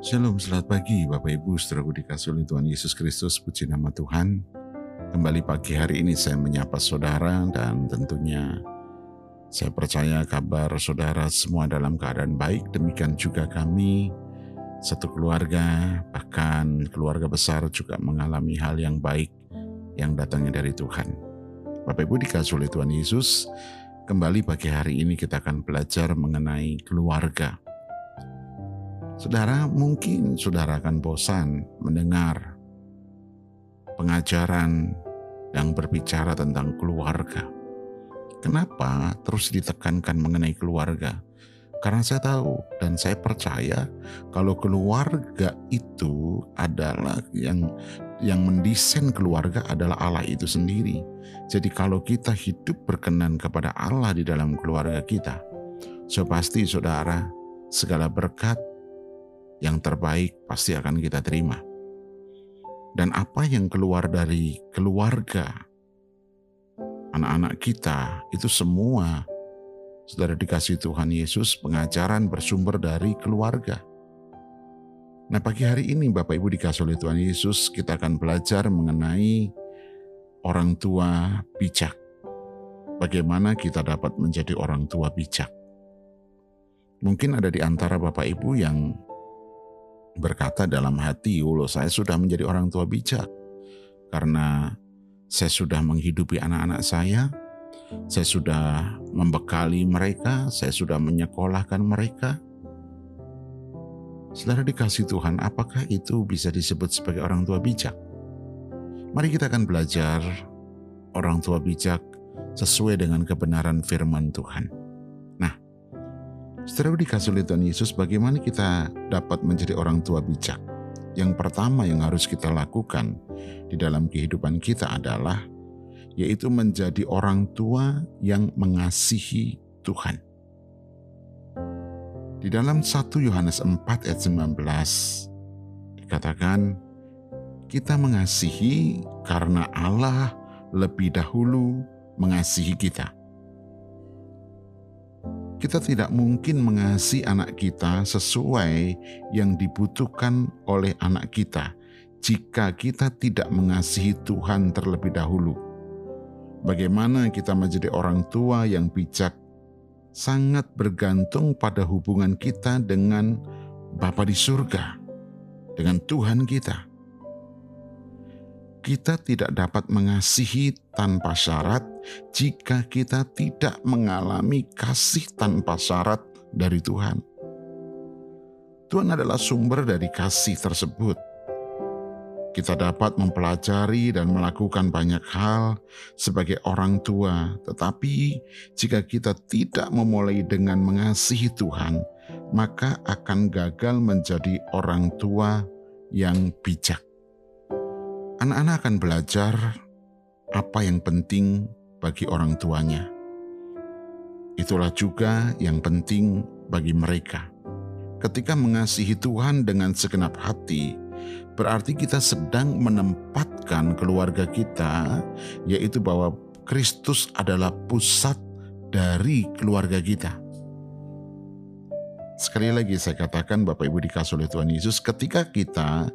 Shalom, selamat pagi Bapak Ibu, saudaraku dikasih Tuhan Yesus Kristus, puji nama Tuhan. Kembali pagi hari ini saya menyapa saudara dan tentunya saya percaya kabar saudara semua dalam keadaan baik, demikian juga kami, satu keluarga, bahkan keluarga besar juga mengalami hal yang baik yang datangnya dari Tuhan. Bapak Ibu dikasih oleh Tuhan Yesus, kembali pagi hari ini kita akan belajar mengenai keluarga Saudara, mungkin saudara akan bosan mendengar pengajaran yang berbicara tentang keluarga. Kenapa terus ditekankan mengenai keluarga? Karena saya tahu dan saya percaya kalau keluarga itu adalah yang yang mendesain keluarga adalah Allah itu sendiri. Jadi kalau kita hidup berkenan kepada Allah di dalam keluarga kita, so pasti saudara segala berkat yang terbaik pasti akan kita terima. Dan apa yang keluar dari keluarga, anak-anak kita, itu semua, saudara dikasih Tuhan Yesus, pengajaran bersumber dari keluarga. Nah pagi hari ini Bapak Ibu dikasih oleh Tuhan Yesus, kita akan belajar mengenai orang tua bijak. Bagaimana kita dapat menjadi orang tua bijak. Mungkin ada di antara Bapak Ibu yang berkata dalam hati, "Ulo, saya sudah menjadi orang tua bijak karena saya sudah menghidupi anak-anak saya, saya sudah membekali mereka, saya sudah menyekolahkan mereka." Saudara dikasih Tuhan, apakah itu bisa disebut sebagai orang tua bijak? Mari kita akan belajar orang tua bijak sesuai dengan kebenaran firman Tuhan. Setelah dikasih Tuhan Yesus, bagaimana kita dapat menjadi orang tua bijak? Yang pertama yang harus kita lakukan di dalam kehidupan kita adalah yaitu menjadi orang tua yang mengasihi Tuhan. Di dalam 1 Yohanes 4 ayat 19 dikatakan kita mengasihi karena Allah lebih dahulu mengasihi kita. Kita tidak mungkin mengasihi anak kita sesuai yang dibutuhkan oleh anak kita jika kita tidak mengasihi Tuhan terlebih dahulu. Bagaimana kita menjadi orang tua yang bijak sangat bergantung pada hubungan kita dengan Bapa di surga, dengan Tuhan kita kita tidak dapat mengasihi tanpa syarat jika kita tidak mengalami kasih tanpa syarat dari Tuhan. Tuhan adalah sumber dari kasih tersebut. Kita dapat mempelajari dan melakukan banyak hal sebagai orang tua, tetapi jika kita tidak memulai dengan mengasihi Tuhan, maka akan gagal menjadi orang tua yang bijak anak-anak akan belajar apa yang penting bagi orang tuanya. Itulah juga yang penting bagi mereka. Ketika mengasihi Tuhan dengan segenap hati, berarti kita sedang menempatkan keluarga kita, yaitu bahwa Kristus adalah pusat dari keluarga kita. Sekali lagi saya katakan Bapak Ibu dikasih oleh Tuhan Yesus ketika kita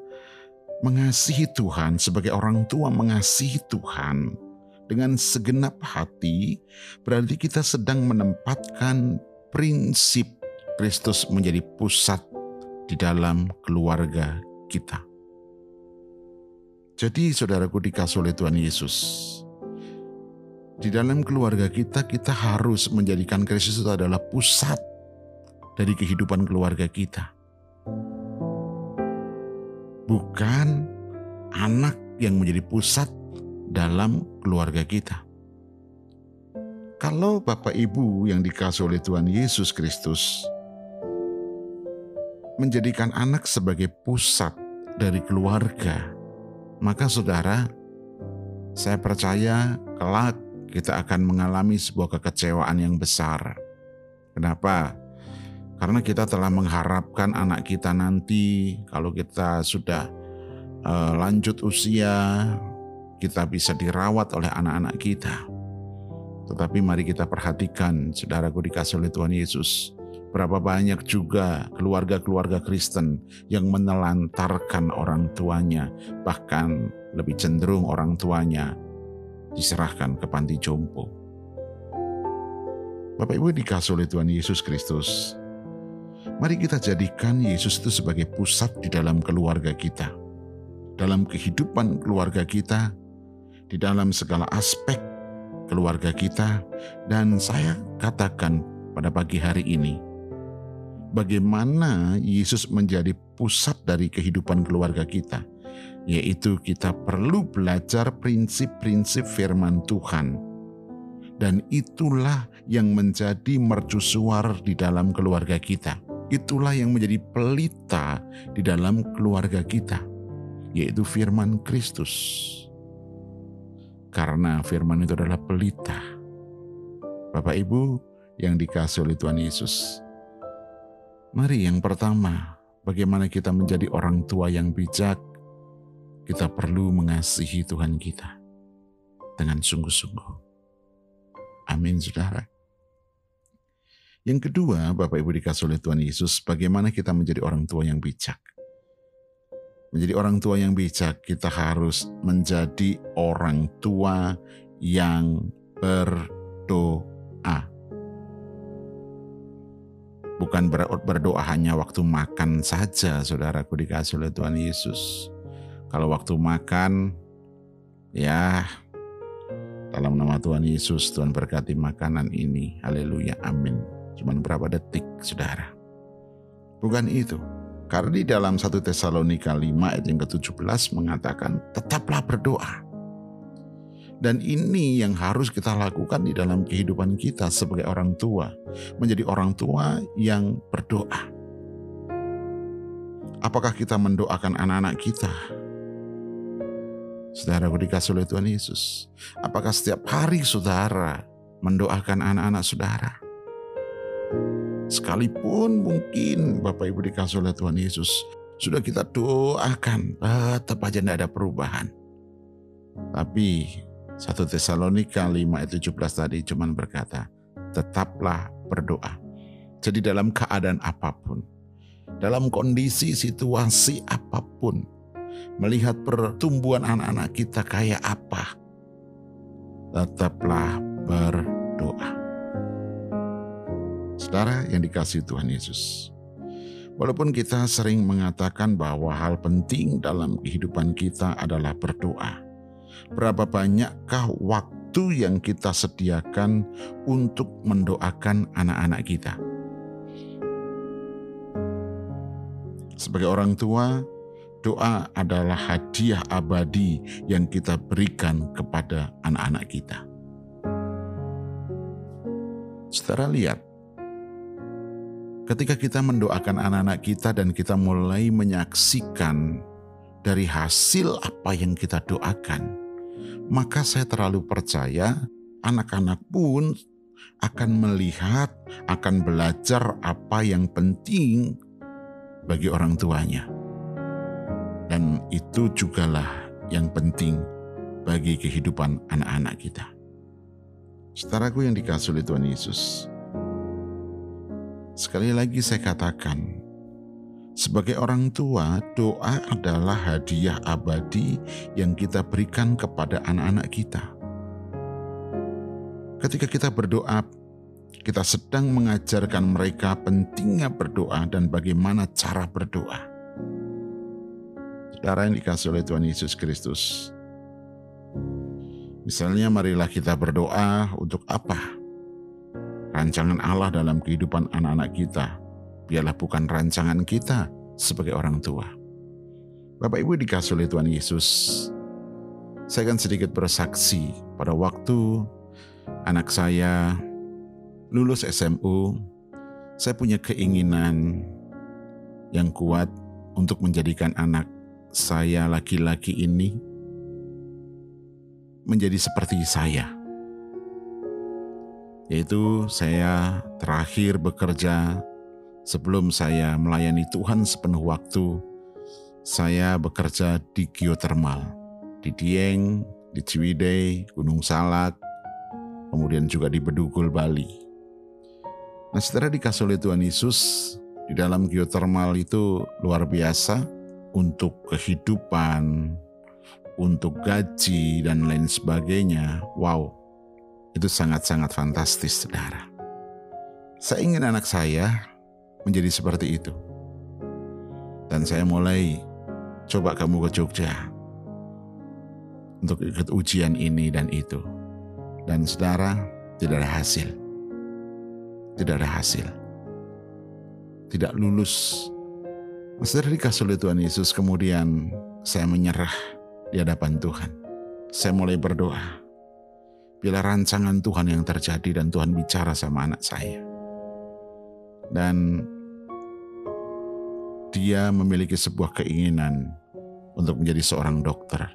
mengasihi Tuhan sebagai orang tua mengasihi Tuhan dengan segenap hati berarti kita sedang menempatkan prinsip Kristus menjadi pusat di dalam keluarga kita. Jadi saudaraku dikasih oleh Tuhan Yesus, di dalam keluarga kita kita harus menjadikan Kristus itu adalah pusat dari kehidupan keluarga kita bukan anak yang menjadi pusat dalam keluarga kita. Kalau Bapak Ibu yang dikasih oleh Tuhan Yesus Kristus menjadikan anak sebagai pusat dari keluarga, maka saudara, saya percaya kelak kita akan mengalami sebuah kekecewaan yang besar. Kenapa? Karena kita telah mengharapkan anak kita nanti kalau kita sudah uh, lanjut usia, kita bisa dirawat oleh anak-anak kita. Tetapi mari kita perhatikan, saudaraku dikasih oleh Tuhan Yesus, Berapa banyak juga keluarga-keluarga Kristen yang menelantarkan orang tuanya, bahkan lebih cenderung orang tuanya diserahkan ke panti jompo. Bapak Ibu dikasih oleh Tuhan Yesus Kristus. Mari kita jadikan Yesus itu sebagai pusat di dalam keluarga kita. Dalam kehidupan keluarga kita, di dalam segala aspek keluarga kita, dan saya katakan pada pagi hari ini, bagaimana Yesus menjadi pusat dari kehidupan keluarga kita, yaitu kita perlu belajar prinsip-prinsip firman Tuhan. Dan itulah yang menjadi mercusuar di dalam keluarga kita. Itulah yang menjadi pelita di dalam keluarga kita, yaitu firman Kristus. Karena firman itu adalah pelita. Bapak Ibu yang dikasih oleh Tuhan Yesus, Mari yang pertama, bagaimana kita menjadi orang tua yang bijak, kita perlu mengasihi Tuhan kita dengan sungguh-sungguh. Amin, saudara. Yang kedua, Bapak Ibu dikasih oleh Tuhan Yesus, bagaimana kita menjadi orang tua yang bijak. Menjadi orang tua yang bijak, kita harus menjadi orang tua yang berdoa bukan berdoa hanya waktu makan saja, saudaraku dikasih oleh Tuhan Yesus. Kalau waktu makan, ya dalam nama Tuhan Yesus, Tuhan berkati makanan ini. Haleluya, amin. Cuman berapa detik, saudara. Bukan itu. Karena di dalam 1 Tesalonika 5 ayat yang ke-17 mengatakan, tetaplah berdoa dan ini yang harus kita lakukan di dalam kehidupan kita sebagai orang tua, menjadi orang tua yang berdoa. Apakah kita mendoakan anak-anak kita? Saudara dikasih oleh Tuhan Yesus. Apakah setiap hari saudara mendoakan anak-anak saudara? Sekalipun mungkin Bapak Ibu dikasih oleh Tuhan Yesus, sudah kita doakan, tetap aja tidak ada perubahan. Tapi 1 Tesalonika 5 ayat 17 tadi cuman berkata, tetaplah berdoa. Jadi dalam keadaan apa pun, dalam kondisi situasi apa pun, melihat pertumbuhan anak-anak kita kayak apa, tetaplah Saudara yang dikasih Tuhan Yesus, walaupun kita sering mengatakan bahwa hal penting dalam kehidupan kita adalah berdoa, berapa banyakkah waktu yang kita sediakan untuk mendoakan anak-anak kita. Sebagai orang tua, doa adalah hadiah abadi yang kita berikan kepada anak-anak kita. Saudara lihat, ketika kita mendoakan anak-anak kita dan kita mulai menyaksikan dari hasil apa yang kita doakan, maka saya terlalu percaya anak-anak pun akan melihat, akan belajar apa yang penting bagi orang tuanya. Dan itu jugalah yang penting bagi kehidupan anak-anak kita. Setaraku yang dikasih oleh Tuhan Yesus. Sekali lagi saya katakan, sebagai orang tua, doa adalah hadiah abadi yang kita berikan kepada anak-anak kita. Ketika kita berdoa, kita sedang mengajarkan mereka pentingnya berdoa dan bagaimana cara berdoa. Saudara yang dikasih oleh Tuhan Yesus Kristus. Misalnya marilah kita berdoa untuk apa? Rancangan Allah dalam kehidupan anak-anak kita biarlah bukan rancangan kita sebagai orang tua. Bapak Ibu dikasih oleh Tuhan Yesus, saya akan sedikit bersaksi pada waktu anak saya lulus SMU, saya punya keinginan yang kuat untuk menjadikan anak saya laki-laki ini menjadi seperti saya. Yaitu saya terakhir bekerja Sebelum saya melayani Tuhan sepenuh waktu, saya bekerja di geotermal, di Dieng, di Ciwidey, Gunung Salak, kemudian juga di Bedugul, Bali. Nah setelah dikasih oleh Tuhan Yesus, di dalam geotermal itu luar biasa untuk kehidupan, untuk gaji, dan lain sebagainya. Wow, itu sangat-sangat fantastis, saudara. Saya ingin anak saya menjadi seperti itu. Dan saya mulai coba kamu ke Jogja untuk ikut ujian ini dan itu. Dan saudara, tidak ada hasil tidak ada hasil. Tidak lulus. Setelah dikasih oleh Tuhan Yesus, kemudian saya menyerah di hadapan Tuhan. Saya mulai berdoa. Bila rancangan Tuhan yang terjadi dan Tuhan bicara sama anak saya. Dan dia memiliki sebuah keinginan untuk menjadi seorang dokter.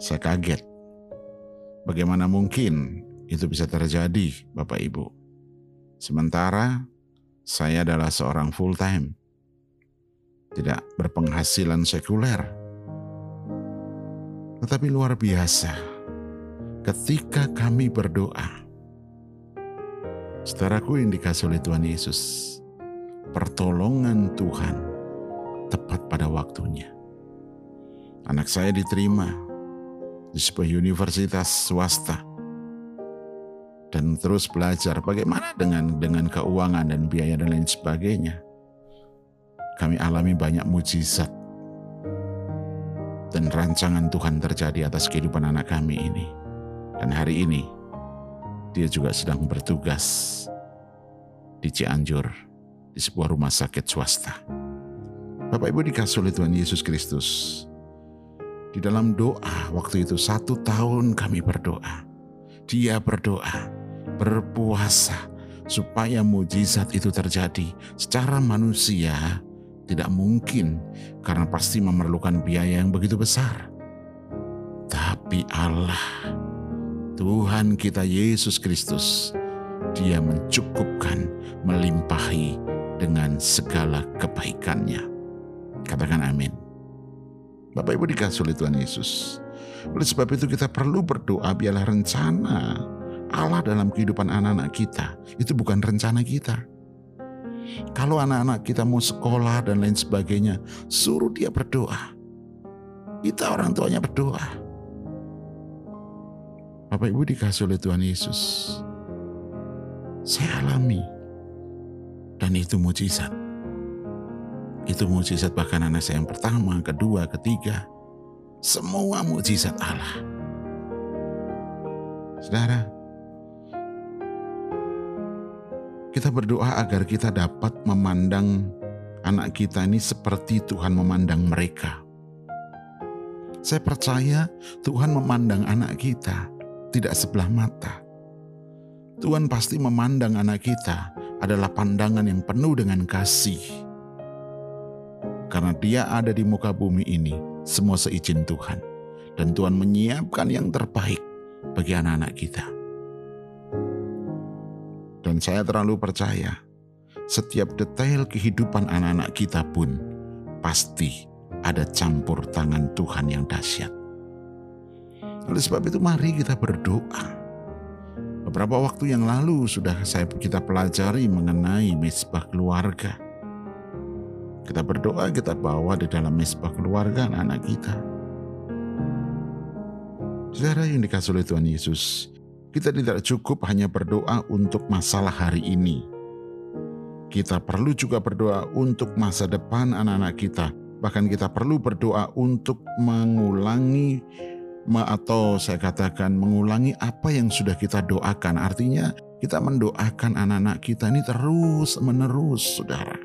Saya kaget. Bagaimana mungkin itu bisa terjadi, Bapak Ibu? Sementara saya adalah seorang full time, tidak berpenghasilan sekuler. Tetapi luar biasa, ketika kami berdoa, saudaraku yang dikasih oleh Tuhan Yesus, pertolongan Tuhan tepat pada waktunya. Anak saya diterima di sebuah universitas swasta dan terus belajar bagaimana dengan dengan keuangan dan biaya dan lain sebagainya. Kami alami banyak mujizat dan rancangan Tuhan terjadi atas kehidupan anak kami ini. Dan hari ini dia juga sedang bertugas di Cianjur di sebuah rumah sakit swasta. Bapak Ibu dikasih oleh Tuhan Yesus Kristus. Di dalam doa waktu itu satu tahun kami berdoa. Dia berdoa berpuasa supaya mujizat itu terjadi secara manusia tidak mungkin karena pasti memerlukan biaya yang begitu besar. Tapi Allah, Tuhan kita Yesus Kristus, Dia mencukupkan, melimpahi dengan segala kebaikannya. Katakan amin. Bapak Ibu dikasih oleh Tuhan Yesus. Oleh sebab itu kita perlu berdoa biarlah rencana Allah dalam kehidupan anak-anak kita itu bukan rencana kita. Kalau anak-anak kita mau sekolah dan lain sebagainya, suruh dia berdoa. Kita orang tuanya berdoa. Bapak Ibu dikasih oleh Tuhan Yesus. Saya alami. Dan itu mujizat. Itu mujizat bahkan anak saya yang pertama, kedua, ketiga. Semua mujizat Allah. Saudara, Kita berdoa agar kita dapat memandang anak kita ini seperti Tuhan memandang mereka. Saya percaya Tuhan memandang anak kita tidak sebelah mata. Tuhan pasti memandang anak kita adalah pandangan yang penuh dengan kasih. Karena dia ada di muka bumi ini, semua seizin Tuhan. Dan Tuhan menyiapkan yang terbaik bagi anak-anak kita. Dan saya terlalu percaya, setiap detail kehidupan anak-anak kita pun pasti ada campur tangan Tuhan yang dahsyat. Oleh sebab itu mari kita berdoa. Beberapa waktu yang lalu sudah saya kita pelajari mengenai mesbah keluarga. Kita berdoa, kita bawa di dalam mesbah keluarga anak-anak kita. Saudara yang dikasih oleh Tuhan Yesus, kita tidak cukup hanya berdoa untuk masalah hari ini. Kita perlu juga berdoa untuk masa depan anak-anak kita. Bahkan kita perlu berdoa untuk mengulangi atau saya katakan mengulangi apa yang sudah kita doakan. Artinya kita mendoakan anak-anak kita ini terus menerus, saudara.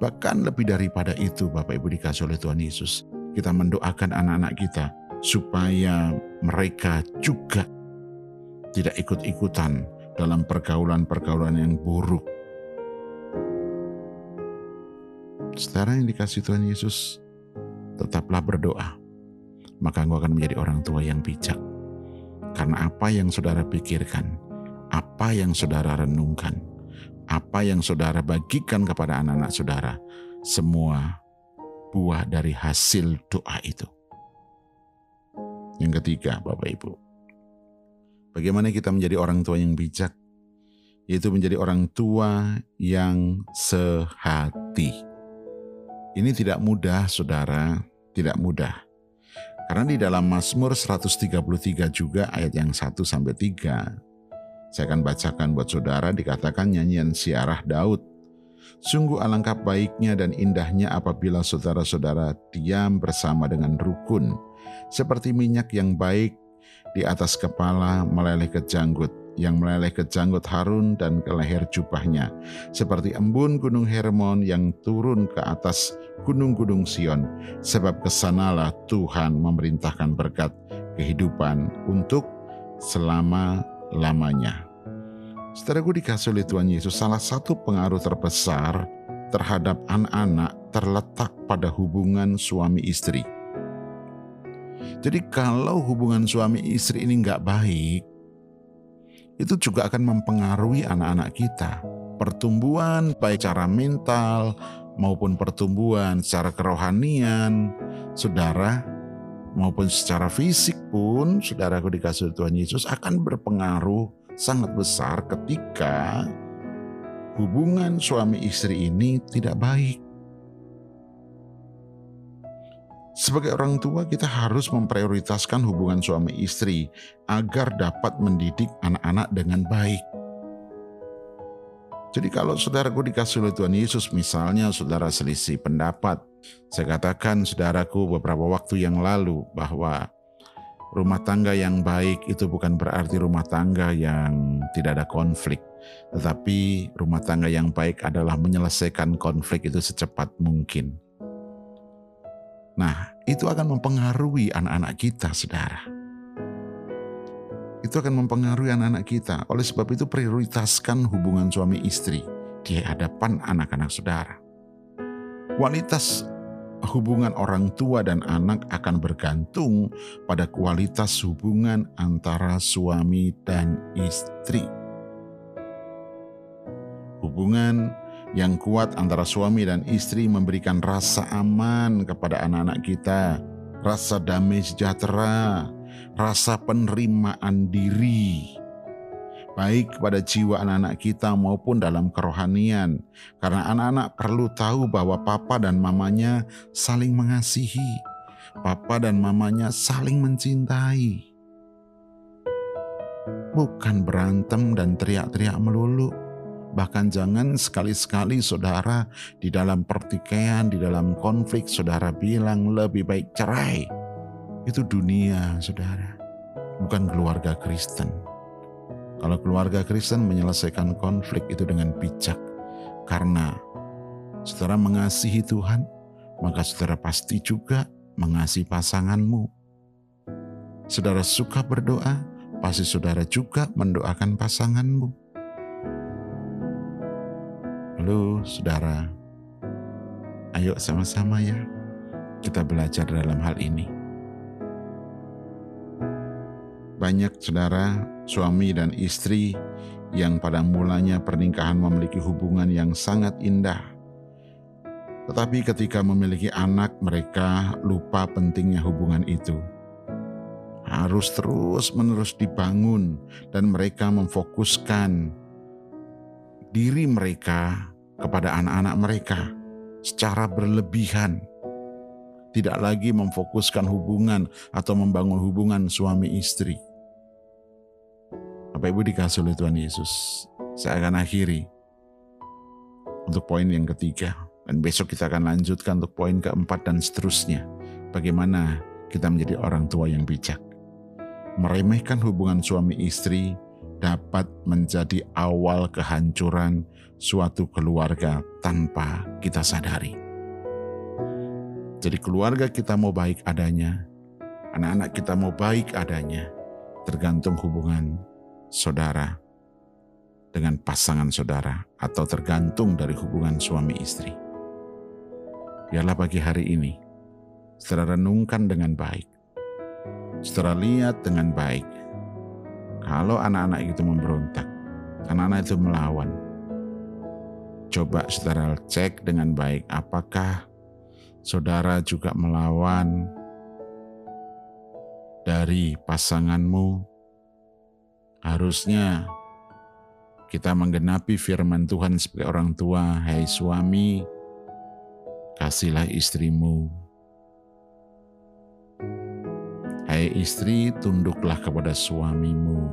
Bahkan lebih daripada itu, Bapak Ibu dikasih oleh Tuhan Yesus, kita mendoakan anak-anak kita supaya mereka juga tidak ikut-ikutan dalam pergaulan-pergaulan yang buruk. Sekarang yang dikasih Tuhan Yesus, tetaplah berdoa, maka engkau akan menjadi orang tua yang bijak. Karena apa yang saudara pikirkan, apa yang saudara renungkan, apa yang saudara bagikan kepada anak-anak saudara, semua buah dari hasil doa itu. Yang ketiga, Bapak Ibu, Bagaimana kita menjadi orang tua yang bijak? yaitu menjadi orang tua yang sehati. Ini tidak mudah, saudara, tidak mudah. Karena di dalam Mazmur 133 juga ayat yang 1 sampai 3, saya akan bacakan buat saudara dikatakan nyanyian siarah Daud. Sungguh alangkah baiknya dan indahnya apabila saudara-saudara diam bersama dengan rukun, seperti minyak yang baik di atas kepala meleleh ke janggut, yang meleleh ke janggut Harun dan ke leher jubahnya, seperti embun gunung Hermon yang turun ke atas gunung-gunung Sion, sebab ke sanalah Tuhan memerintahkan berkat kehidupan untuk selama-lamanya. Saudaraku dikasih oleh Tuhan Yesus, salah satu pengaruh terbesar terhadap anak-anak terletak pada hubungan suami istri. Jadi kalau hubungan suami istri ini nggak baik, itu juga akan mempengaruhi anak-anak kita. Pertumbuhan baik secara mental maupun pertumbuhan secara kerohanian, saudara, maupun secara fisik pun, saudaraku dikasih Tuhan Yesus akan berpengaruh sangat besar ketika hubungan suami istri ini tidak baik. Sebagai orang tua, kita harus memprioritaskan hubungan suami istri agar dapat mendidik anak-anak dengan baik. Jadi kalau saudaraku dikasih oleh Tuhan Yesus, misalnya saudara selisih pendapat, saya katakan saudaraku beberapa waktu yang lalu bahwa rumah tangga yang baik itu bukan berarti rumah tangga yang tidak ada konflik, tetapi rumah tangga yang baik adalah menyelesaikan konflik itu secepat mungkin. Nah, itu akan mempengaruhi anak-anak kita, saudara. Itu akan mempengaruhi anak-anak kita. Oleh sebab itu, prioritaskan hubungan suami istri di hadapan anak-anak saudara. Kualitas hubungan orang tua dan anak akan bergantung pada kualitas hubungan antara suami dan istri. Hubungan yang kuat antara suami dan istri memberikan rasa aman kepada anak-anak kita, rasa damai sejahtera, rasa penerimaan diri, baik kepada jiwa anak-anak kita maupun dalam kerohanian, karena anak-anak perlu tahu bahwa papa dan mamanya saling mengasihi, papa dan mamanya saling mencintai. Bukan berantem dan teriak-teriak melulu, Bahkan jangan sekali-sekali saudara di dalam pertikaian, di dalam konflik saudara bilang lebih baik cerai. Itu dunia saudara, bukan keluarga Kristen. Kalau keluarga Kristen menyelesaikan konflik itu dengan bijak. Karena saudara mengasihi Tuhan, maka saudara pasti juga mengasihi pasanganmu. Saudara suka berdoa, pasti saudara juga mendoakan pasanganmu Halo saudara, ayo sama-sama ya kita belajar dalam hal ini. Banyak saudara, suami dan istri yang pada mulanya pernikahan memiliki hubungan yang sangat indah. Tetapi ketika memiliki anak, mereka lupa pentingnya hubungan itu. Harus terus-menerus dibangun, dan mereka memfokuskan diri mereka kepada anak-anak mereka secara berlebihan. Tidak lagi memfokuskan hubungan atau membangun hubungan suami istri. Bapak Ibu dikasih oleh Tuhan Yesus. Saya akan akhiri untuk poin yang ketiga. Dan besok kita akan lanjutkan untuk poin keempat dan seterusnya. Bagaimana kita menjadi orang tua yang bijak. Meremehkan hubungan suami istri dapat menjadi awal kehancuran suatu keluarga tanpa kita sadari. Jadi keluarga kita mau baik adanya, anak-anak kita mau baik adanya, tergantung hubungan saudara dengan pasangan saudara atau tergantung dari hubungan suami istri. Biarlah pagi hari ini, saudara renungkan dengan baik, saudara lihat dengan baik, kalau anak-anak itu memberontak, anak-anak itu melawan, coba saudara cek dengan baik apakah saudara juga melawan dari pasanganmu. Harusnya Kita menggenapi firman Tuhan sebagai orang tua, hai suami, kasihlah istrimu. Hai istri, tunduklah kepada suamimu.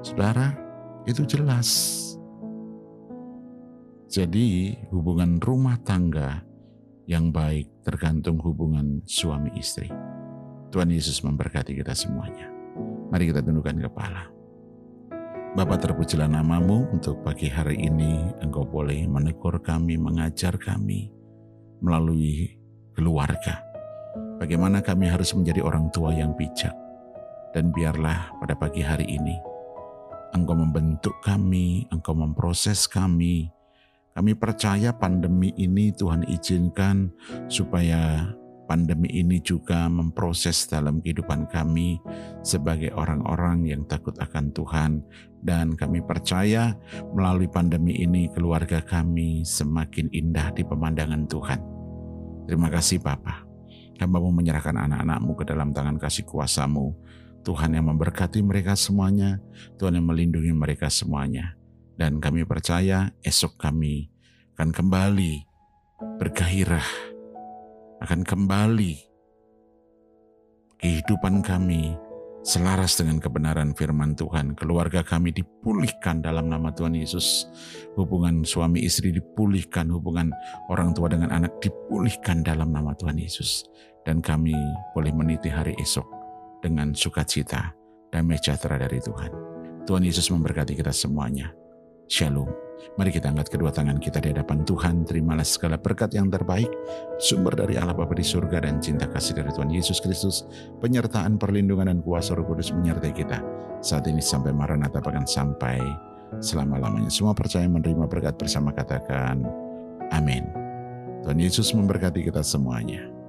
Saudara, itu jelas. Jadi, hubungan rumah tangga yang baik tergantung hubungan suami istri. Tuhan Yesus memberkati kita semuanya. Mari kita tundukkan kepala. Bapa terpujilah namamu untuk pagi hari ini engkau boleh menegur kami, mengajar kami melalui keluarga. Bagaimana kami harus menjadi orang tua yang bijak. Dan biarlah pada pagi hari ini engkau membentuk kami, engkau memproses kami, kami percaya pandemi ini Tuhan izinkan supaya pandemi ini juga memproses dalam kehidupan kami sebagai orang-orang yang takut akan Tuhan dan kami percaya melalui pandemi ini keluarga kami semakin indah di pemandangan Tuhan. Terima kasih Bapa. Hambamu menyerahkan anak-anakmu ke dalam tangan kasih kuasamu. Tuhan yang memberkati mereka semuanya, Tuhan yang melindungi mereka semuanya. Dan kami percaya esok kami akan kembali bergairah, akan kembali kehidupan kami selaras dengan kebenaran firman Tuhan. Keluarga kami dipulihkan dalam nama Tuhan Yesus. Hubungan suami istri dipulihkan, hubungan orang tua dengan anak dipulihkan dalam nama Tuhan Yesus. Dan kami boleh meniti hari esok dengan sukacita, dan sejahtera dari Tuhan. Tuhan Yesus memberkati kita semuanya. Shalom. Mari kita angkat kedua tangan kita di hadapan Tuhan. Terimalah segala berkat yang terbaik, sumber dari Allah Bapa di surga dan cinta kasih dari Tuhan Yesus Kristus, penyertaan perlindungan dan kuasa Roh Kudus menyertai kita saat ini sampai Maranatha bahkan sampai selama-lamanya. Semua percaya menerima berkat bersama katakan amin. Tuhan Yesus memberkati kita semuanya.